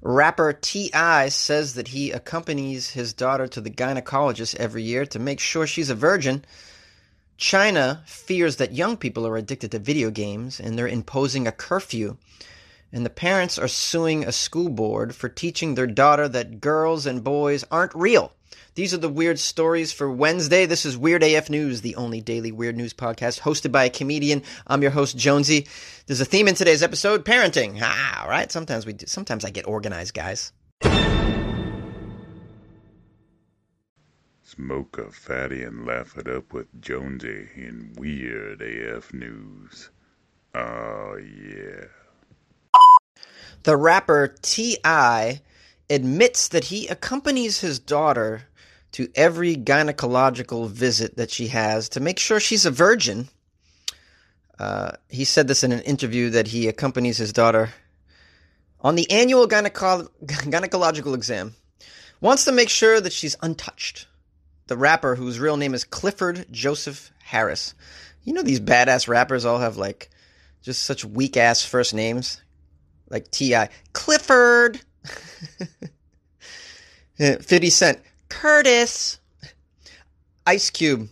Rapper T.I. says that he accompanies his daughter to the gynecologist every year to make sure she's a virgin. China fears that young people are addicted to video games and they're imposing a curfew. And the parents are suing a school board for teaching their daughter that girls and boys aren't real. These are the weird stories for Wednesday. This is Weird AF News, the only daily weird news podcast hosted by a comedian. I'm your host Jonesy. There's a theme in today's episode: parenting. Ah, all right. Sometimes we do. Sometimes I get organized, guys. Smoke a fatty and laugh it up with Jonesy in Weird AF News. Oh yeah. The rapper T.I. admits that he accompanies his daughter to every gynecological visit that she has to make sure she's a virgin. Uh, he said this in an interview that he accompanies his daughter on the annual gyneco- gynecological exam. Wants to make sure that she's untouched. The rapper, whose real name is Clifford Joseph Harris. You know, these badass rappers all have like just such weak ass first names. Like T.I. Clifford. 50 Cent. Curtis. Ice Cube.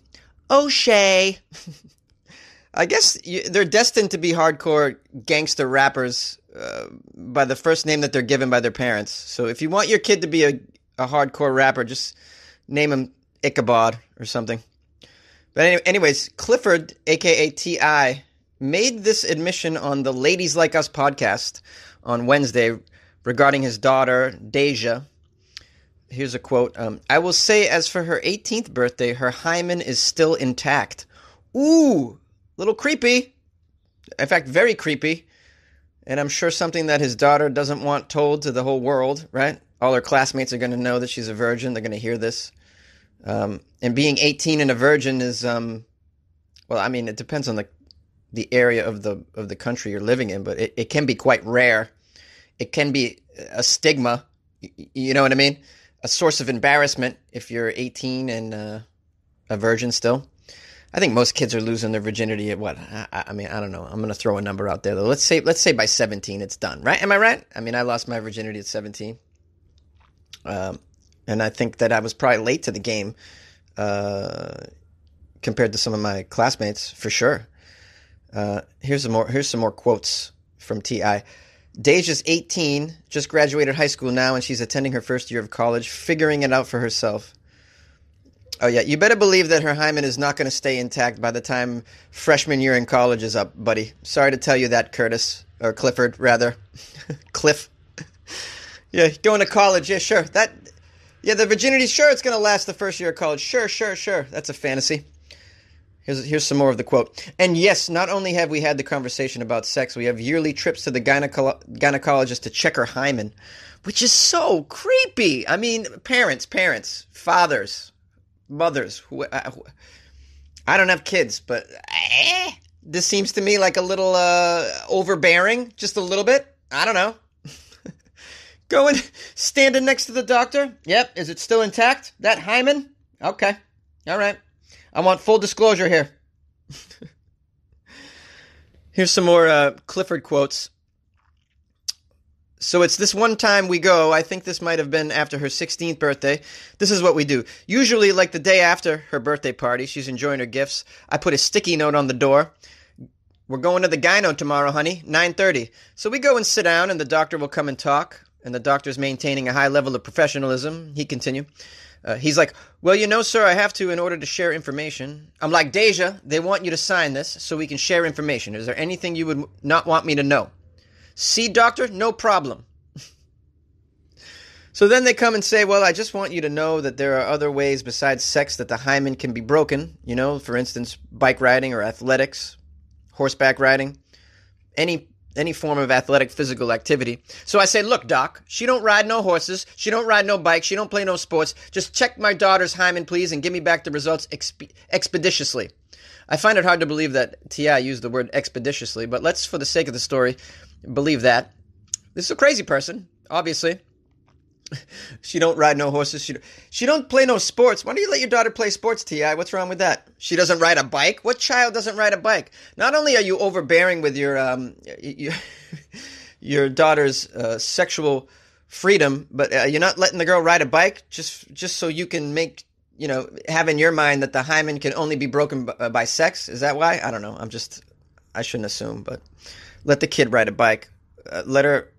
O'Shea. I guess you, they're destined to be hardcore gangster rappers uh, by the first name that they're given by their parents. So if you want your kid to be a, a hardcore rapper, just name him Ichabod or something. But anyway, anyways, Clifford, aka T.I., made this admission on the Ladies Like Us podcast on Wednesday regarding his daughter, Deyjah. Here's a quote um, I will say, as for her 18th birthday, her hymen is still intact. Ooh, little creepy. In fact, very creepy. And I'm sure something that his daughter doesn't want told to the whole world, right? All her classmates are going to know that she's a virgin. They're going to hear this. Um, and being 18 and a virgin is, um, well, I mean, it depends on the the area of the of the country you're living in, but it, it can be quite rare. It can be a stigma. You know what I mean? A source of embarrassment if you're 18 and uh, a virgin still. I think most kids are losing their virginity at what? I, I mean, I don't know. I'm going to throw a number out there though. Let's say let's say by 17 it's done, right? Am I right? I mean, I lost my virginity at 17. Um, and I think that I was probably late to the game uh, compared to some of my classmates for sure. Uh, here's some more. Here's some more quotes from Ti. Deyjah's 18, just graduated high school now, and she's attending her first year of college, figuring it out for herself. Oh yeah, you better believe that her hymen is not going to stay intact by the time freshman year in college is up, buddy. Sorry to tell you that, Curtis or Clifford, rather, Cliff. yeah, going to college. Yeah, sure. That. Yeah, the virginity. Sure, it's going to last the first year of college. Sure, sure, sure. That's a fantasy. Here's, here's some more of the quote. And yes, not only have we had the conversation about sex, we have yearly trips to the gyneco- gynecologist to check her hymen, which is so creepy. I mean, parents, parents, fathers, mothers. Who, uh, who, I don't have kids, but eh, this seems to me like a little uh, overbearing, just a little bit. I don't know. Going, standing next to the doctor. Yep, is it still intact? That hymen? Okay, all right. I want full disclosure here. Here's some more uh, Clifford quotes. So it's this one time we go. I think this might have been after her 16th birthday. This is what we do. Usually, like the day after her birthday party, she's enjoying her gifts. I put a sticky note on the door. We're going to the gyno tomorrow, honey. 9:30. So we go and sit down, and the doctor will come and talk. And the doctor's maintaining a high level of professionalism. He continue. Uh, he's like, Well, you know, sir, I have to in order to share information. I'm like, Deyjah, they want you to sign this so we can share information. Is there anything you would not want me to know? See, doctor, no problem. so then they come and say, Well, I just want you to know that there are other ways besides sex that the hymen can be broken. You know, for instance, bike riding or athletics, horseback riding, any any form of athletic physical activity. So I say, look, doc, she don't ride no horses, she don't ride no bike, she don't play no sports. Just check my daughter's hymen, please, and give me back the results exp- expeditiously. I find it hard to believe that T.I. used the word expeditiously, but let's, for the sake of the story, believe that. This is a crazy person, obviously. she don't ride no horses. She she don't play no sports. Why don't you let your daughter play sports, Ti? What's wrong with that? She doesn't ride a bike. What child doesn't ride a bike? Not only are you overbearing with your um your, your daughter's uh, sexual freedom, but uh, you're not letting the girl ride a bike just just so you can make you know have in your mind that the hymen can only be broken by, uh, by sex. Is that why? I don't know. I'm just I shouldn't assume, but let the kid ride a bike. Uh, let her.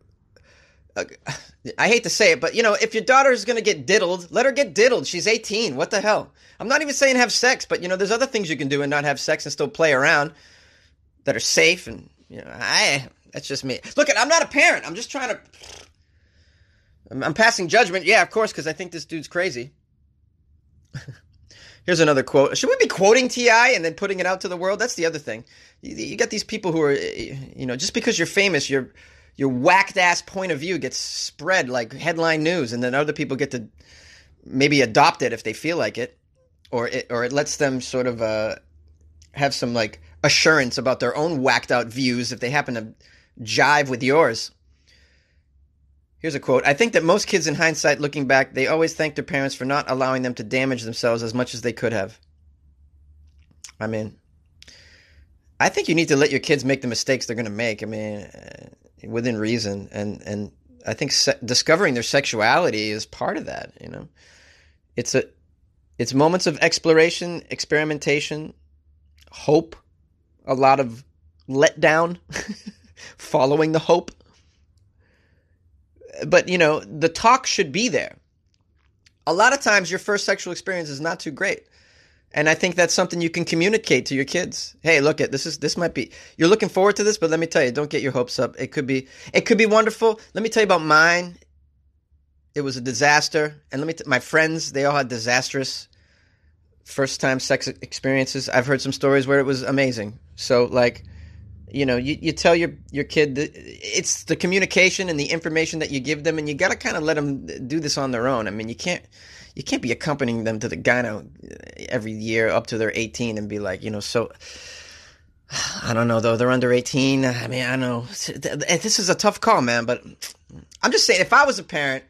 I hate to say it, but you know, if your daughter is going to get diddled, let her get diddled. She's 18. What the hell? I'm not even saying have sex, but you know, there's other things you can do and not have sex and still play around that are safe. And you know, I that's just me. Look, I'm not a parent. I'm just trying to. I'm, I'm passing judgment. Yeah, of course, because I think this dude's crazy. Here's another quote. Should we be quoting T.I. and then putting it out to the world? That's the other thing. You, you got these people who are, eh, you know, just because you're famous, your your whacked ass point of view gets spread like headline news, and then other people get to maybe adopt it if they feel like it, or it or it lets them sort of uh, have some like assurance about their own whacked out views if they happen to jive with yours. Here's a quote I think that most kids, in hindsight, looking back, they always thank their parents for not allowing them to damage themselves as much as they could have. I mean, I think you need to let your kids make the mistakes they're going to make. I mean, within reason, and and I think se- discovering their sexuality is part of that. You know, it's a it's moments of exploration, experimentation, hope, a lot of letdown, following the hope but you know, the talk should be there. A lot of times your first sexual experience is not too great. And I think that's something you can communicate to your kids. Hey, look at this is this might be you're looking forward to this, but let me tell you, don't get your hopes up. It could be it could be wonderful. Let me tell you about mine. It was a disaster, and let me t- my friends, they all had disastrous first time sex experiences. I've heard some stories where it was amazing. So like you know you, you tell your your kid that it's the communication and the information that you give them and you got to kind of let them uh, do this on their own i mean you can't you can't be accompanying them to the gyno uh, every year up to they're 18 and be like you know so i don't know though they're under 18 i mean i know this is a tough call man but i'm just saying if i was a parent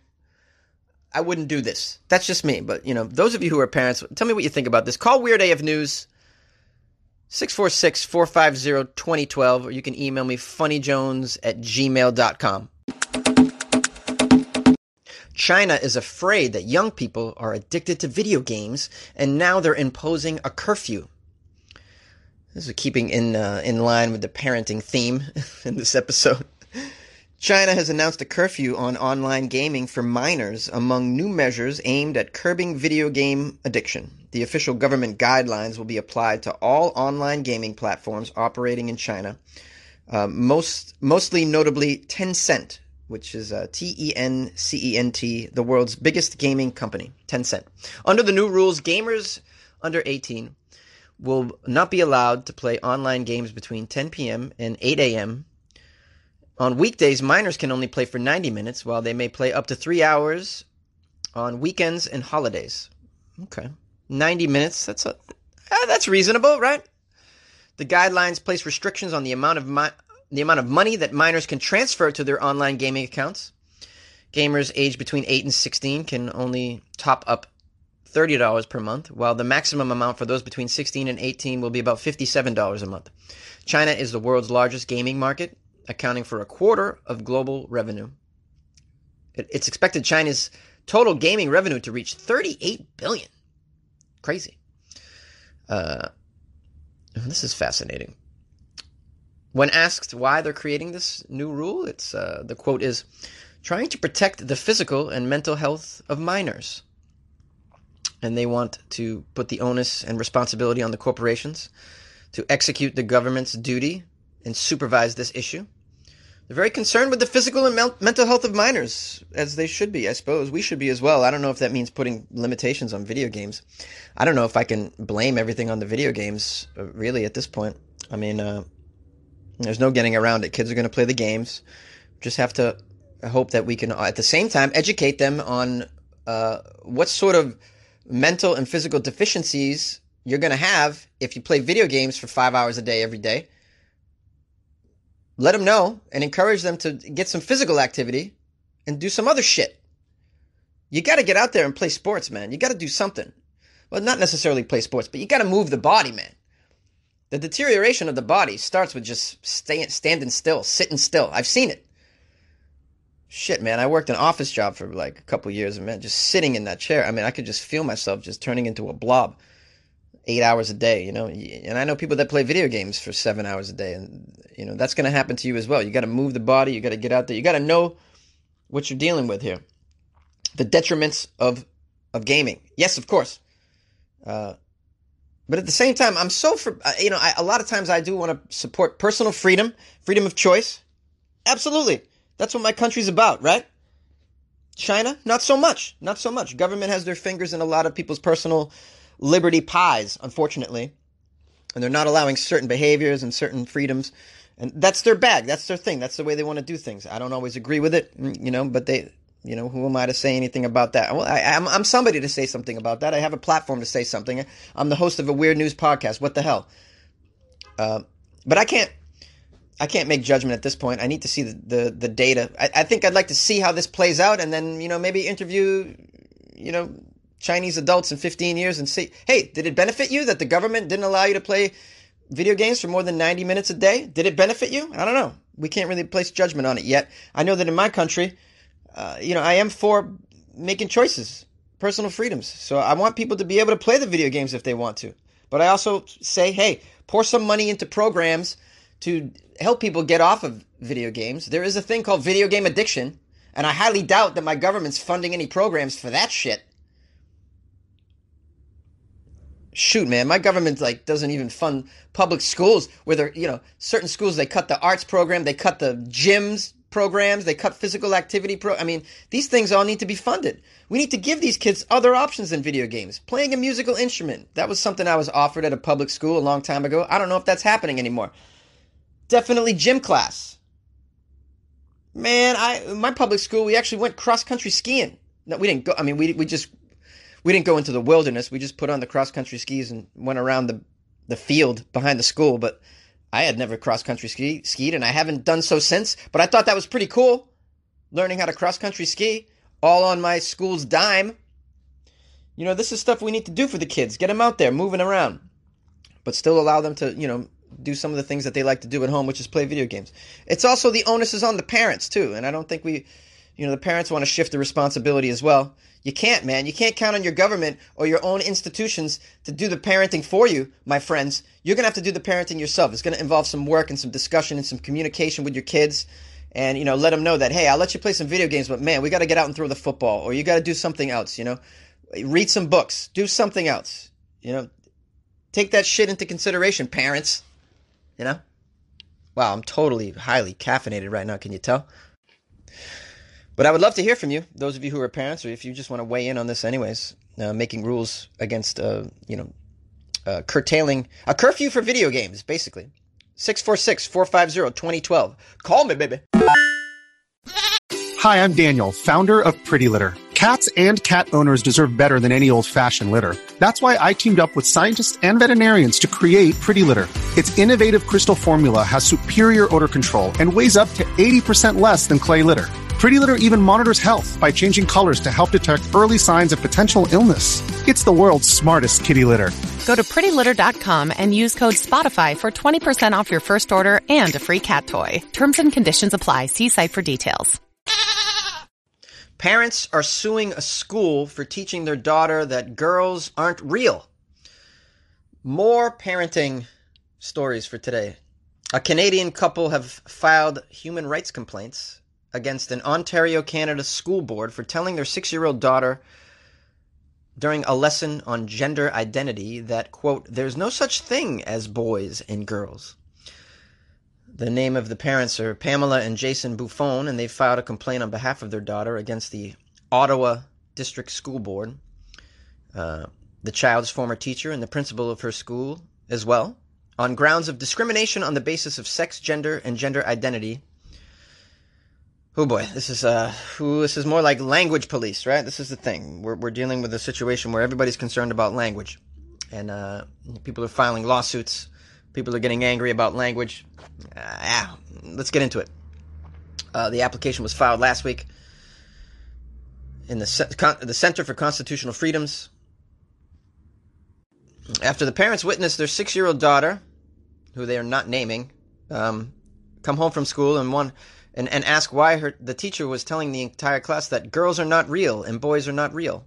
i wouldn't do this that's just me but you know those of you who are parents tell me what you think about this call weird af news 646 450 2012, or you can email me funnyjones at gmail.com. China is afraid that young people are addicted to video games, and now they're imposing a curfew. This is keeping in uh, in line with the parenting theme in this episode. China has announced a curfew on online gaming for minors among new measures aimed at curbing video game addiction. The official government guidelines will be applied to all online gaming platforms operating in China, uh, most mostly notably Tencent, which is uh, T E N C E N T, the world's biggest gaming company, Tencent. Under the new rules, gamers under 18 will not be allowed to play online games between 10 p.m. and 8 a.m. On weekdays, minors can only play for 90 minutes, while they may play up to three hours on weekends and holidays. Okay. 90 minutes, that's, a, uh, that's reasonable, right? The guidelines place restrictions on the amount of mi- the amount of money that minors can transfer to their online gaming accounts. Gamers aged between 8 and 16 can only top up $30 per month, while the maximum amount for those between 16 and 18 will be about $57 a month. China is the world's largest gaming market accounting for a quarter of global revenue. It's expected China's total gaming revenue to reach 38 billion. Crazy. Uh, this is fascinating. When asked why they're creating this new rule, it's uh, the quote is trying to protect the physical and mental health of minors. And they want to put the onus and responsibility on the corporations to execute the government's duty and supervise this issue. They're very concerned with the physical and mel- mental health of minors, as they should be, I suppose. We should be as well. I don't know if that means putting limitations on video games. I don't know if I can blame everything on the video games, uh, really, at this point. I mean, uh, there's no getting around it. Kids are going to play the games. Just have to hope that we can, at the same time, educate them on uh, what sort of mental and physical deficiencies you're going to have if you play video games for five hours a day every day let them know and encourage them to get some physical activity and do some other shit. You got to get out there and play sports, man. You got to do something. Well, not necessarily play sports, but you got to move the body, man. The deterioration of the body starts with just stay, standing still, sitting still. I've seen it. shit, man, I worked an office job for like a couple years, and man, just sitting in that chair, I mean, I could just feel myself just turning into a blob, eight hours a day, you know. And I know people that play video games for seven hours a day, and you know that's going to happen to you as well. You got to move the body, you got to get out there, you got to know what you're dealing with here. The detriments of of gaming, yes, of course. Uh, but at the same time, I'm so for uh, you know, I, a lot of times I do want to support personal freedom, freedom of choice. Absolutely. That's what my country's about, right? China, not so much. Not so much. Government has their fingers in a lot of people's personal liberty pies, unfortunately. And they're not allowing certain behaviors and certain freedoms. And that's their bag. That's their thing. That's the way they want to do things. I don't always agree with it, mm, you know, but they, you know, who am I to say anything about that? Well, I, am I'm, I'm somebody to say something about that. I have a platform to say something. I'm the host of a weird news podcast. What the hell? Uh, but I can't I can't make judgment at this point. I need to see the, the, the data. I, I, think I'd like to see how this plays out and then, you know, maybe interview, you know, Chinese adults in 15 years and see, hey, did it benefit you that the government didn't allow you to play video games for more than 90 minutes a day? Did it benefit you? I don't know. We can't really place judgment on it yet. I know that in my country, uh, you know, I am for making choices, personal freedoms. So I want people to be able to play the video games if they want to. But I also say, hey, pour some money into programs to help people get off of video games. There is a thing called video game addiction, and I highly doubt that my government's funding any programs for that shit. Shoot, man, my government like doesn't even fund public schools where they're, you know, certain schools they cut the arts program, they cut the gyms programs, they cut physical activity pro I mean, these things all need to be funded. We need to give these kids other options than video games. Playing a musical instrument. That was something I was offered at a public school a long time ago. I don't know if that's happening anymore. Definitely gym class. Man, I my public school we actually went cross country skiing. No, we didn't go. I mean, we we just we didn't go into the wilderness. We just put on the cross country skis and went around the the field behind the school. But I had never cross country ski, skied, and I haven't done so since. But I thought that was pretty cool, learning how to cross country ski all on my school's dime. You know, this is stuff we need to do for the kids. Get them out there, moving around, but still allow them to, you know, do some of the things that they like to do at home, which is play video games. It's also the onus is on the parents too, and I don't think we, you know, the parents want to shift the responsibility as well. You can't, man. You can't count on your government or your own institutions to do the parenting for you, my friends. You're gonna have to do the parenting yourself. It's gonna involve some work and some discussion and some communication with your kids, and you know, let them know that hey, I'll let you play some video games, but man, we got to get out and throw the football, or you got to do something else. You know, read some books, do something else. You know, take that shit into consideration, parents. You know? Wow, I'm totally highly caffeinated right now. Can you tell? But I would love to hear from you, those of you who are parents, or if you just want to weigh in on this, anyways, uh, making rules against, uh, you know, uh, curtailing a curfew for video games, basically. 646 450 2012. Call me, baby. Hi, I'm Daniel, founder of Pretty Litter. Cats and cat owners deserve better than any old fashioned litter. That's why I teamed up with scientists and veterinarians to create Pretty Litter. Its innovative crystal formula has superior odor control and weighs up to 80% less than clay litter. Pretty Litter even monitors health by changing colors to help detect early signs of potential illness. It's the world's smartest kitty litter. Go to prettylitter.com and use code SPOTIFY for 20% off your first order and a free cat toy. Terms and conditions apply. See site for details. Parents are suing a school for teaching their daughter that girls aren't real. More parenting stories for today. A Canadian couple have filed human rights complaints against an Ontario, Canada school board for telling their six year old daughter during a lesson on gender identity that, quote, there's no such thing as boys and girls. The name of the parents are Pamela and Jason Buffone, and they filed a complaint on behalf of their daughter against the Ottawa District School Board. Uh, the child's former teacher and the principal of her school as well, on grounds of discrimination on the basis of sex, gender, and gender identity. Oh boy, this is uh, ooh, this is more like language police, right? This is the thing. We're we're dealing with a situation where everybody's concerned about language, and uh, people are filing lawsuits People are getting angry about language. Uh, yeah, let's get into it. Uh, the application was filed last week in the, the Center for Constitutional Freedoms. After the parents witnessed their six year old daughter, who they are not naming, um, come home from school and one and, and ask why her the teacher was telling the entire class that girls are not real and boys are not real.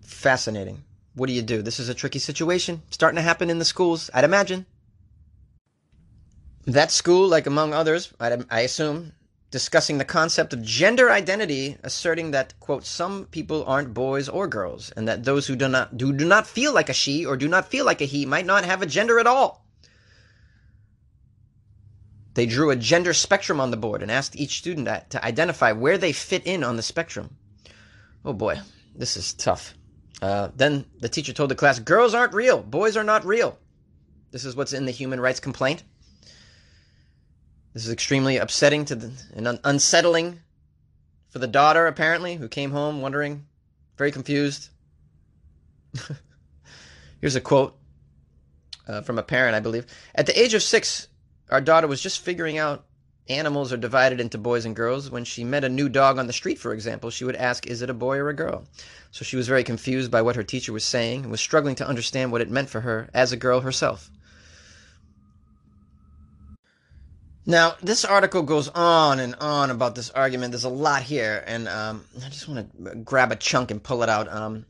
Fascinating. What do you do? This is a tricky situation starting to happen in the schools, I'd imagine. That school, like among others, I'd, I assume, discussing the concept of gender identity, asserting that, quote, some people aren't boys or girls, and that those who do not, who do not feel like a she or do not feel like a he might not have a gender at all. They drew a gender spectrum on the board and asked each student to identify where they fit in on the spectrum. Oh boy, this is tough. Uh, then the teacher told the class, Girls aren't real, boys are not real. This is what's in the human rights complaint. This is extremely upsetting to the, and un- unsettling for the daughter, apparently, who came home wondering, very confused. Here's a quote uh, from a parent, I believe. At the age of six, our daughter was just figuring out animals are divided into boys and girls. When she met a new dog on the street, for example, she would ask, Is it a boy or a girl? So she was very confused by what her teacher was saying and was struggling to understand what it meant for her as a girl herself. Now, this article goes on and on about this argument. There's a lot here, and um, I just want to grab a chunk and pull it out. Um,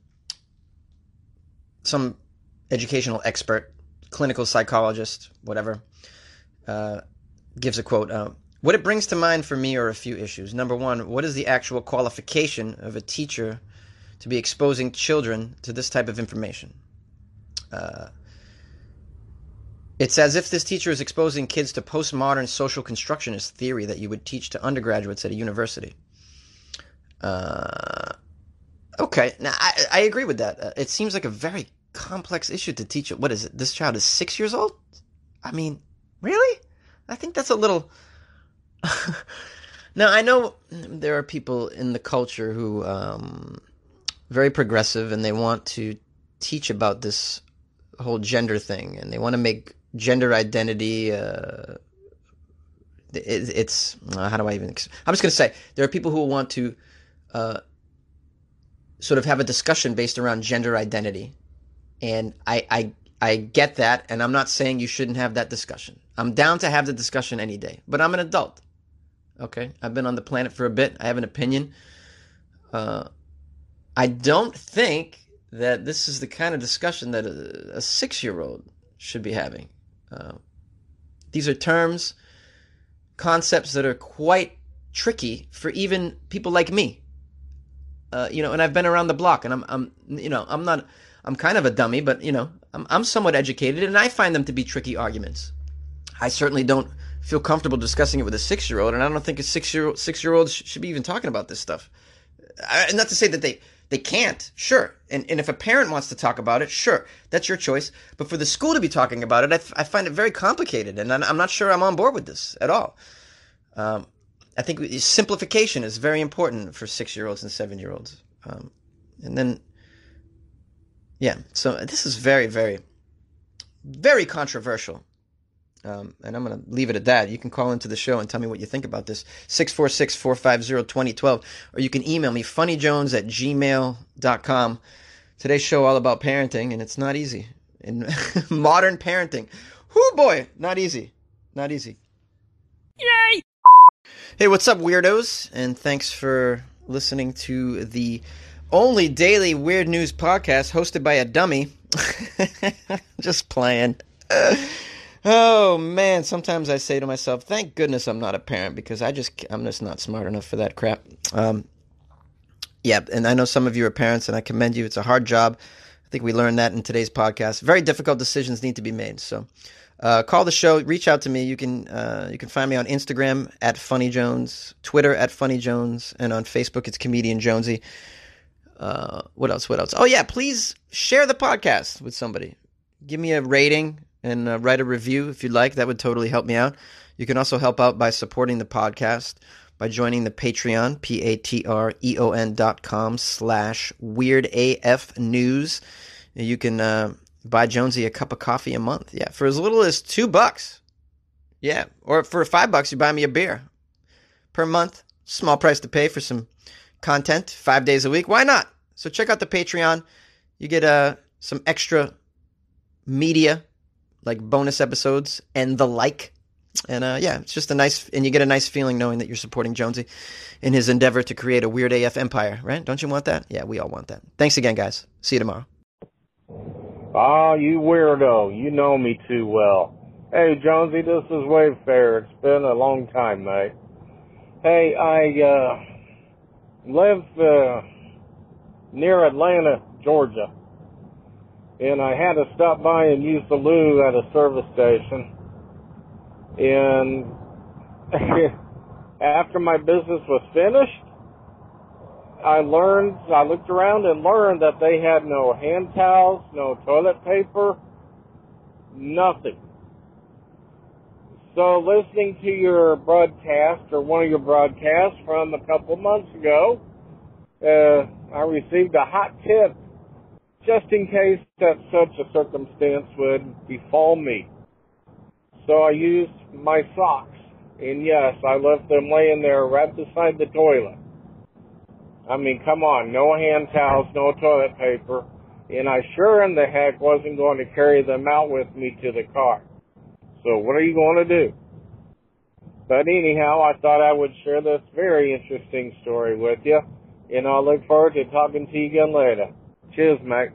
some educational expert, clinical psychologist, whatever, gives a quote. Uh, what it brings to mind for me are a few issues. Number one, what is the actual qualification of a teacher to be exposing children to this type of information? Uh, it's as if this teacher is exposing kids to postmodern social constructionist theory that you would teach to undergraduates at a university. Uh, okay, now I, I agree with that. Uh, it seems like a very complex issue to teach. What is it? This child is six years old. I mean, really? I think that's a little. now I know there are people in the culture who um, very progressive and they want to teach about this whole gender thing and they want to make gender identity. Uh, it, it's uh, how do I even? I'm just going to say there are people who want to uh, sort of have a discussion based around gender identity, and I, I I get that, and I'm not saying you shouldn't have that discussion. I'm down to have the discussion any day, but I'm an adult. Okay, I've been on the planet for a bit. I have an opinion. Uh, I don't think that this is the kind of discussion that a, a six-year-old should be having. Uh, these are terms, concepts that are quite tricky for even people like me. Uh, you know, and I've been around the block, and I'm, I'm, you know, I'm not, I'm kind of a dummy, but you know, I'm, I'm somewhat educated, and I find them to be tricky arguments. I certainly don't feel comfortable discussing it with a six-year-old, and I don't think a six-year six-year-old should be even talking about this stuff. I, not to say that they they can't, sure. And, and if a parent wants to talk about it, sure, that's your choice. But for the school to be talking about it, I, f- I find it very complicated, and I'm not sure I'm on board with this at all. Um, I think simplification is very important for six year olds and seven year olds. Um, and then, yeah, so this is very, very, very controversial. Um, and I'm going to leave it at that. You can call into the show and tell me what you think about this. 646 450 2012. Or you can email me, funnyjones at gmail.com. Today's show all about parenting, and it's not easy. In modern parenting. Whoo boy, not easy. Not easy. Yay! Hey, what's up, weirdos? And thanks for listening to the only daily weird news podcast hosted by a dummy. Just playing. Oh man, sometimes I say to myself, "Thank goodness I'm not a parent because I just I'm just not smart enough for that crap." Um, yeah, and I know some of you are parents, and I commend you. It's a hard job. I think we learned that in today's podcast. Very difficult decisions need to be made. So, uh, call the show. Reach out to me. You can uh, you can find me on Instagram at Funny Jones, Twitter at Funny Jones, and on Facebook it's Comedian Jonesy. Uh, what else? What else? Oh yeah, please share the podcast with somebody. Give me a rating and uh, write a review if you'd like. That would totally help me out. You can also help out by supporting the podcast by joining the Patreon, P A T R E O N dot com slash weird AF news. You can uh, buy Jonesy a cup of coffee a month. Yeah, for as little as two bucks. Yeah, or for five bucks, you buy me a beer per month. Small price to pay for some content five days a week. Why not? So check out the Patreon. You get uh, some extra media like bonus episodes and the like. And uh, yeah, it's just a nice, and you get a nice feeling knowing that you're supporting Jonesy in his endeavor to create a weird AF empire, right? Don't you want that? Yeah, we all want that. Thanks again, guys. See you tomorrow. Ah, you weirdo. You know me too well. Hey, Jonesy, this is Wayfair. It's been a long time, mate. Hey, I, uh, live, uh, near Atlanta, Georgia. And I had to stop by and use the loo at a service station. And after my business was finished, I learned, I looked around and learned that they had no hand towels, no toilet paper, nothing. So listening to your broadcast or one of your broadcasts from a couple months ago, uh, I received a hot tip just in case that such a circumstance would befall me. So I used my socks, and yes, I left them laying there right beside the toilet. I mean, come on, no hand towels, no toilet paper, and I sure in the heck wasn't going to carry them out with me to the car. So what are you going to do? But anyhow, I thought I would share this very interesting story with you, and I look forward to talking to you again later. Cheers, mate.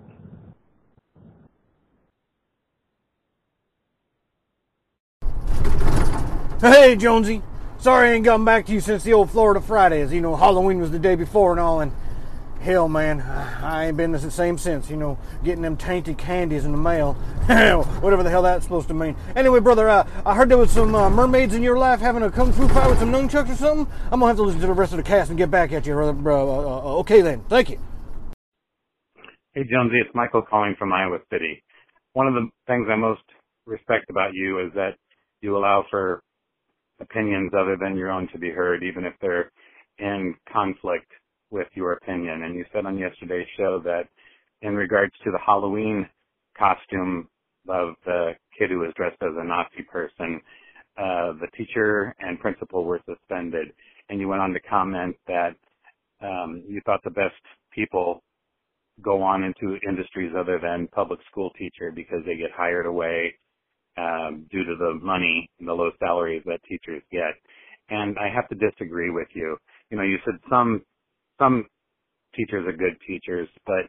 Hey, Jonesy. Sorry I ain't gotten back to you since the old Florida Fridays. You know, Halloween was the day before and all, and hell, man, I ain't been the same since. You know, getting them tainted candies in the mail, whatever the hell that's supposed to mean. Anyway, brother, uh, I heard there was some uh, mermaids in your life having a kung fu fight with some nunchucks or something. I'm gonna have to listen to the rest of the cast and get back at you, brother. Bro, uh, uh, okay then, thank you. Hey, Jonesy, it's Michael calling from Iowa City. One of the things I most respect about you is that you allow for opinions other than your own to be heard, even if they're in conflict with your opinion. And you said on yesterday's show that in regards to the Halloween costume of the kid who was dressed as a Nazi person, uh, the teacher and principal were suspended. And you went on to comment that um, you thought the best people go on into industries other than public school teacher because they get hired away um, due to the money and the low salaries that teachers get. And I have to disagree with you. You know, you said some some teachers are good teachers, but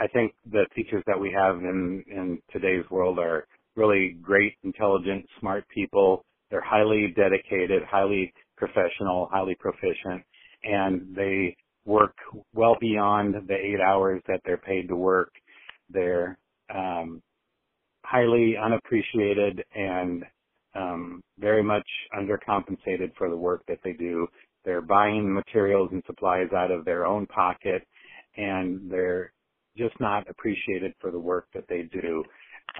I think the teachers that we have in in today's world are really great, intelligent, smart people. They're highly dedicated, highly professional, highly proficient, and they work well beyond the eight hours that they're paid to work. They're um, highly unappreciated and um, very much undercompensated for the work that they do. They're buying materials and supplies out of their own pocket, and they're just not appreciated for the work that they do.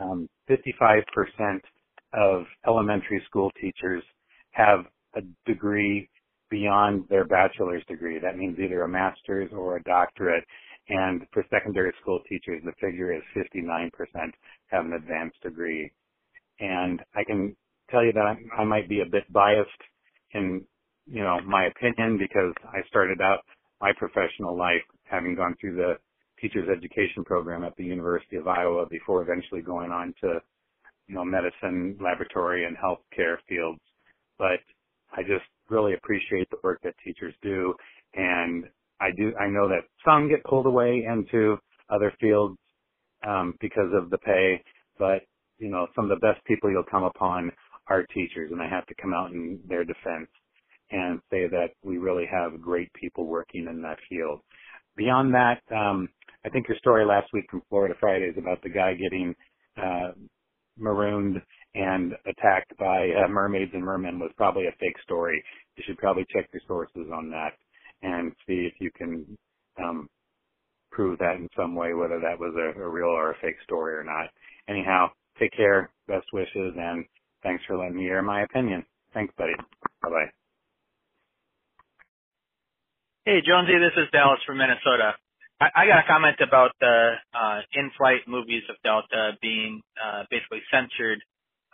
Um, 55% of elementary school teachers have a degree beyond their bachelor's degree. That means either a master's or a doctorate. And for secondary school teachers, the figure is 59% have an advanced degree. And I can tell you that I, I might be a bit biased in, you know, my opinion because I started out my professional life having gone through the teacher's education program at the University of Iowa before eventually going on to, you know, medicine, laboratory, and healthcare fields. But I just really appreciate the work that teachers do, and I do. I know that some get pulled away into other fields um, because of the pay, but you know, some of the best people you'll come upon are teachers, and I have to come out in their defense and say that we really have great people working in that field. Beyond that, um, I think your story last week from Florida Fridays about the guy getting uh, marooned and attacked by uh, mermaids and mermen was probably a fake story. You should probably check your sources on that and see if you can um, prove that in some way, whether that was a, a real or a fake story or not. Anyhow, take care, best wishes, and thanks for letting me air my opinion. Thanks, buddy. Bye bye. Hey, Jonesy, this is Dallas from Minnesota. I, I got a comment about the uh, in-flight movies of Delta being uh, basically censored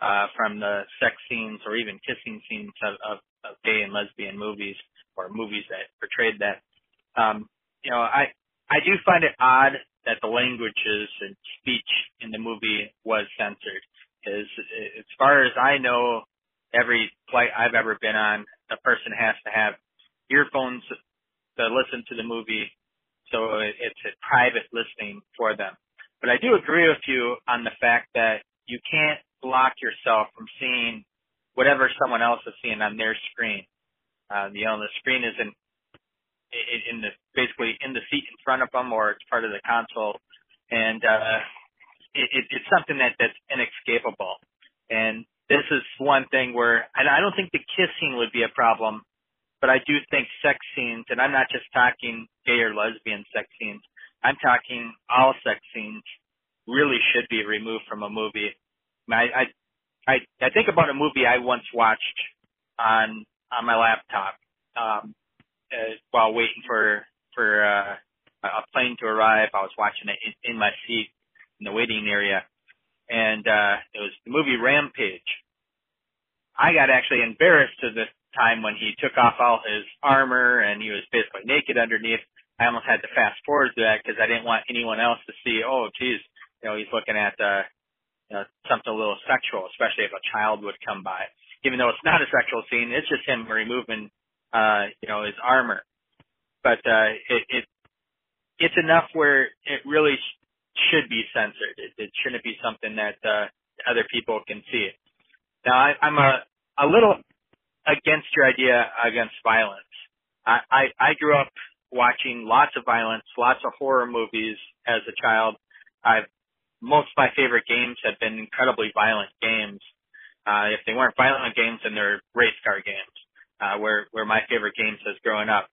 uh, from the sex scenes or even kissing scenes of, of, of gay and lesbian movies or movies that portrayed that. Um, you know, I I do find it odd that the languages and speech in the movie was censored. Because as far as I know, every flight I've ever been on, the person has to have earphones to listen to the movie, so it's a private listening for them. But I do agree with you on the fact that you can't block yourself from seeing whatever someone else is seeing on their screen. Uh, you know, the screen is in, in the, basically in the seat in front of them or it's part of the console. And, uh, it, it, it's something that, that's inescapable. And this is one thing where, and I don't think the kissing would be a problem, but I do think sex scenes, and I'm not just talking gay or lesbian sex scenes, I'm talking all sex scenes really should be removed from a movie. I, I, I, I think about a movie I once watched on, on my laptop, um, uh, while waiting for, for, uh, a plane to arrive. I was watching it in, in my seat in the waiting area and, uh, it was the movie Rampage. I got actually embarrassed to the time when he took off all his armor and he was basically naked underneath. I almost had to fast forward to that because I didn't want anyone else to see, oh, geez, you know, he's looking at, uh, you know, something a little sexual, especially if a child would come by. Even though it's not a sexual scene, it's just him removing, uh, you know, his armor. But, uh, it, it, it's enough where it really sh- should be censored. It, it shouldn't be something that, uh, other people can see. Now, I, I'm a, a little against your idea against violence. I, I, I grew up watching lots of violence, lots of horror movies as a child. I've most of my favorite games have been incredibly violent games. Uh, if they weren't violent games, then they're race car games, uh, where, where my favorite games has growing up.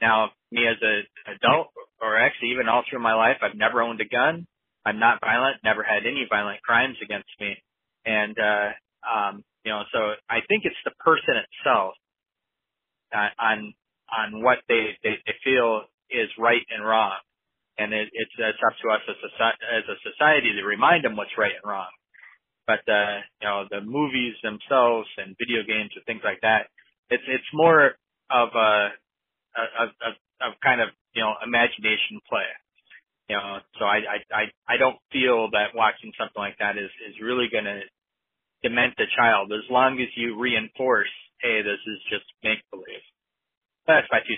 Now, me as an adult, or actually even all through my life, I've never owned a gun. I'm not violent, never had any violent crimes against me. And, uh, um, you know, so I think it's the person itself, uh, on, on what they, they, they feel is right and wrong and it, it's it's up to us as a as a society to remind them what's right and wrong. But uh, you know, the movies themselves and video games and things like that, it's it's more of a of of, of kind of you know imagination play. You know, so I I I I don't feel that watching something like that is is really going to dement the child as long as you reinforce, hey, this is just make believe. That's my two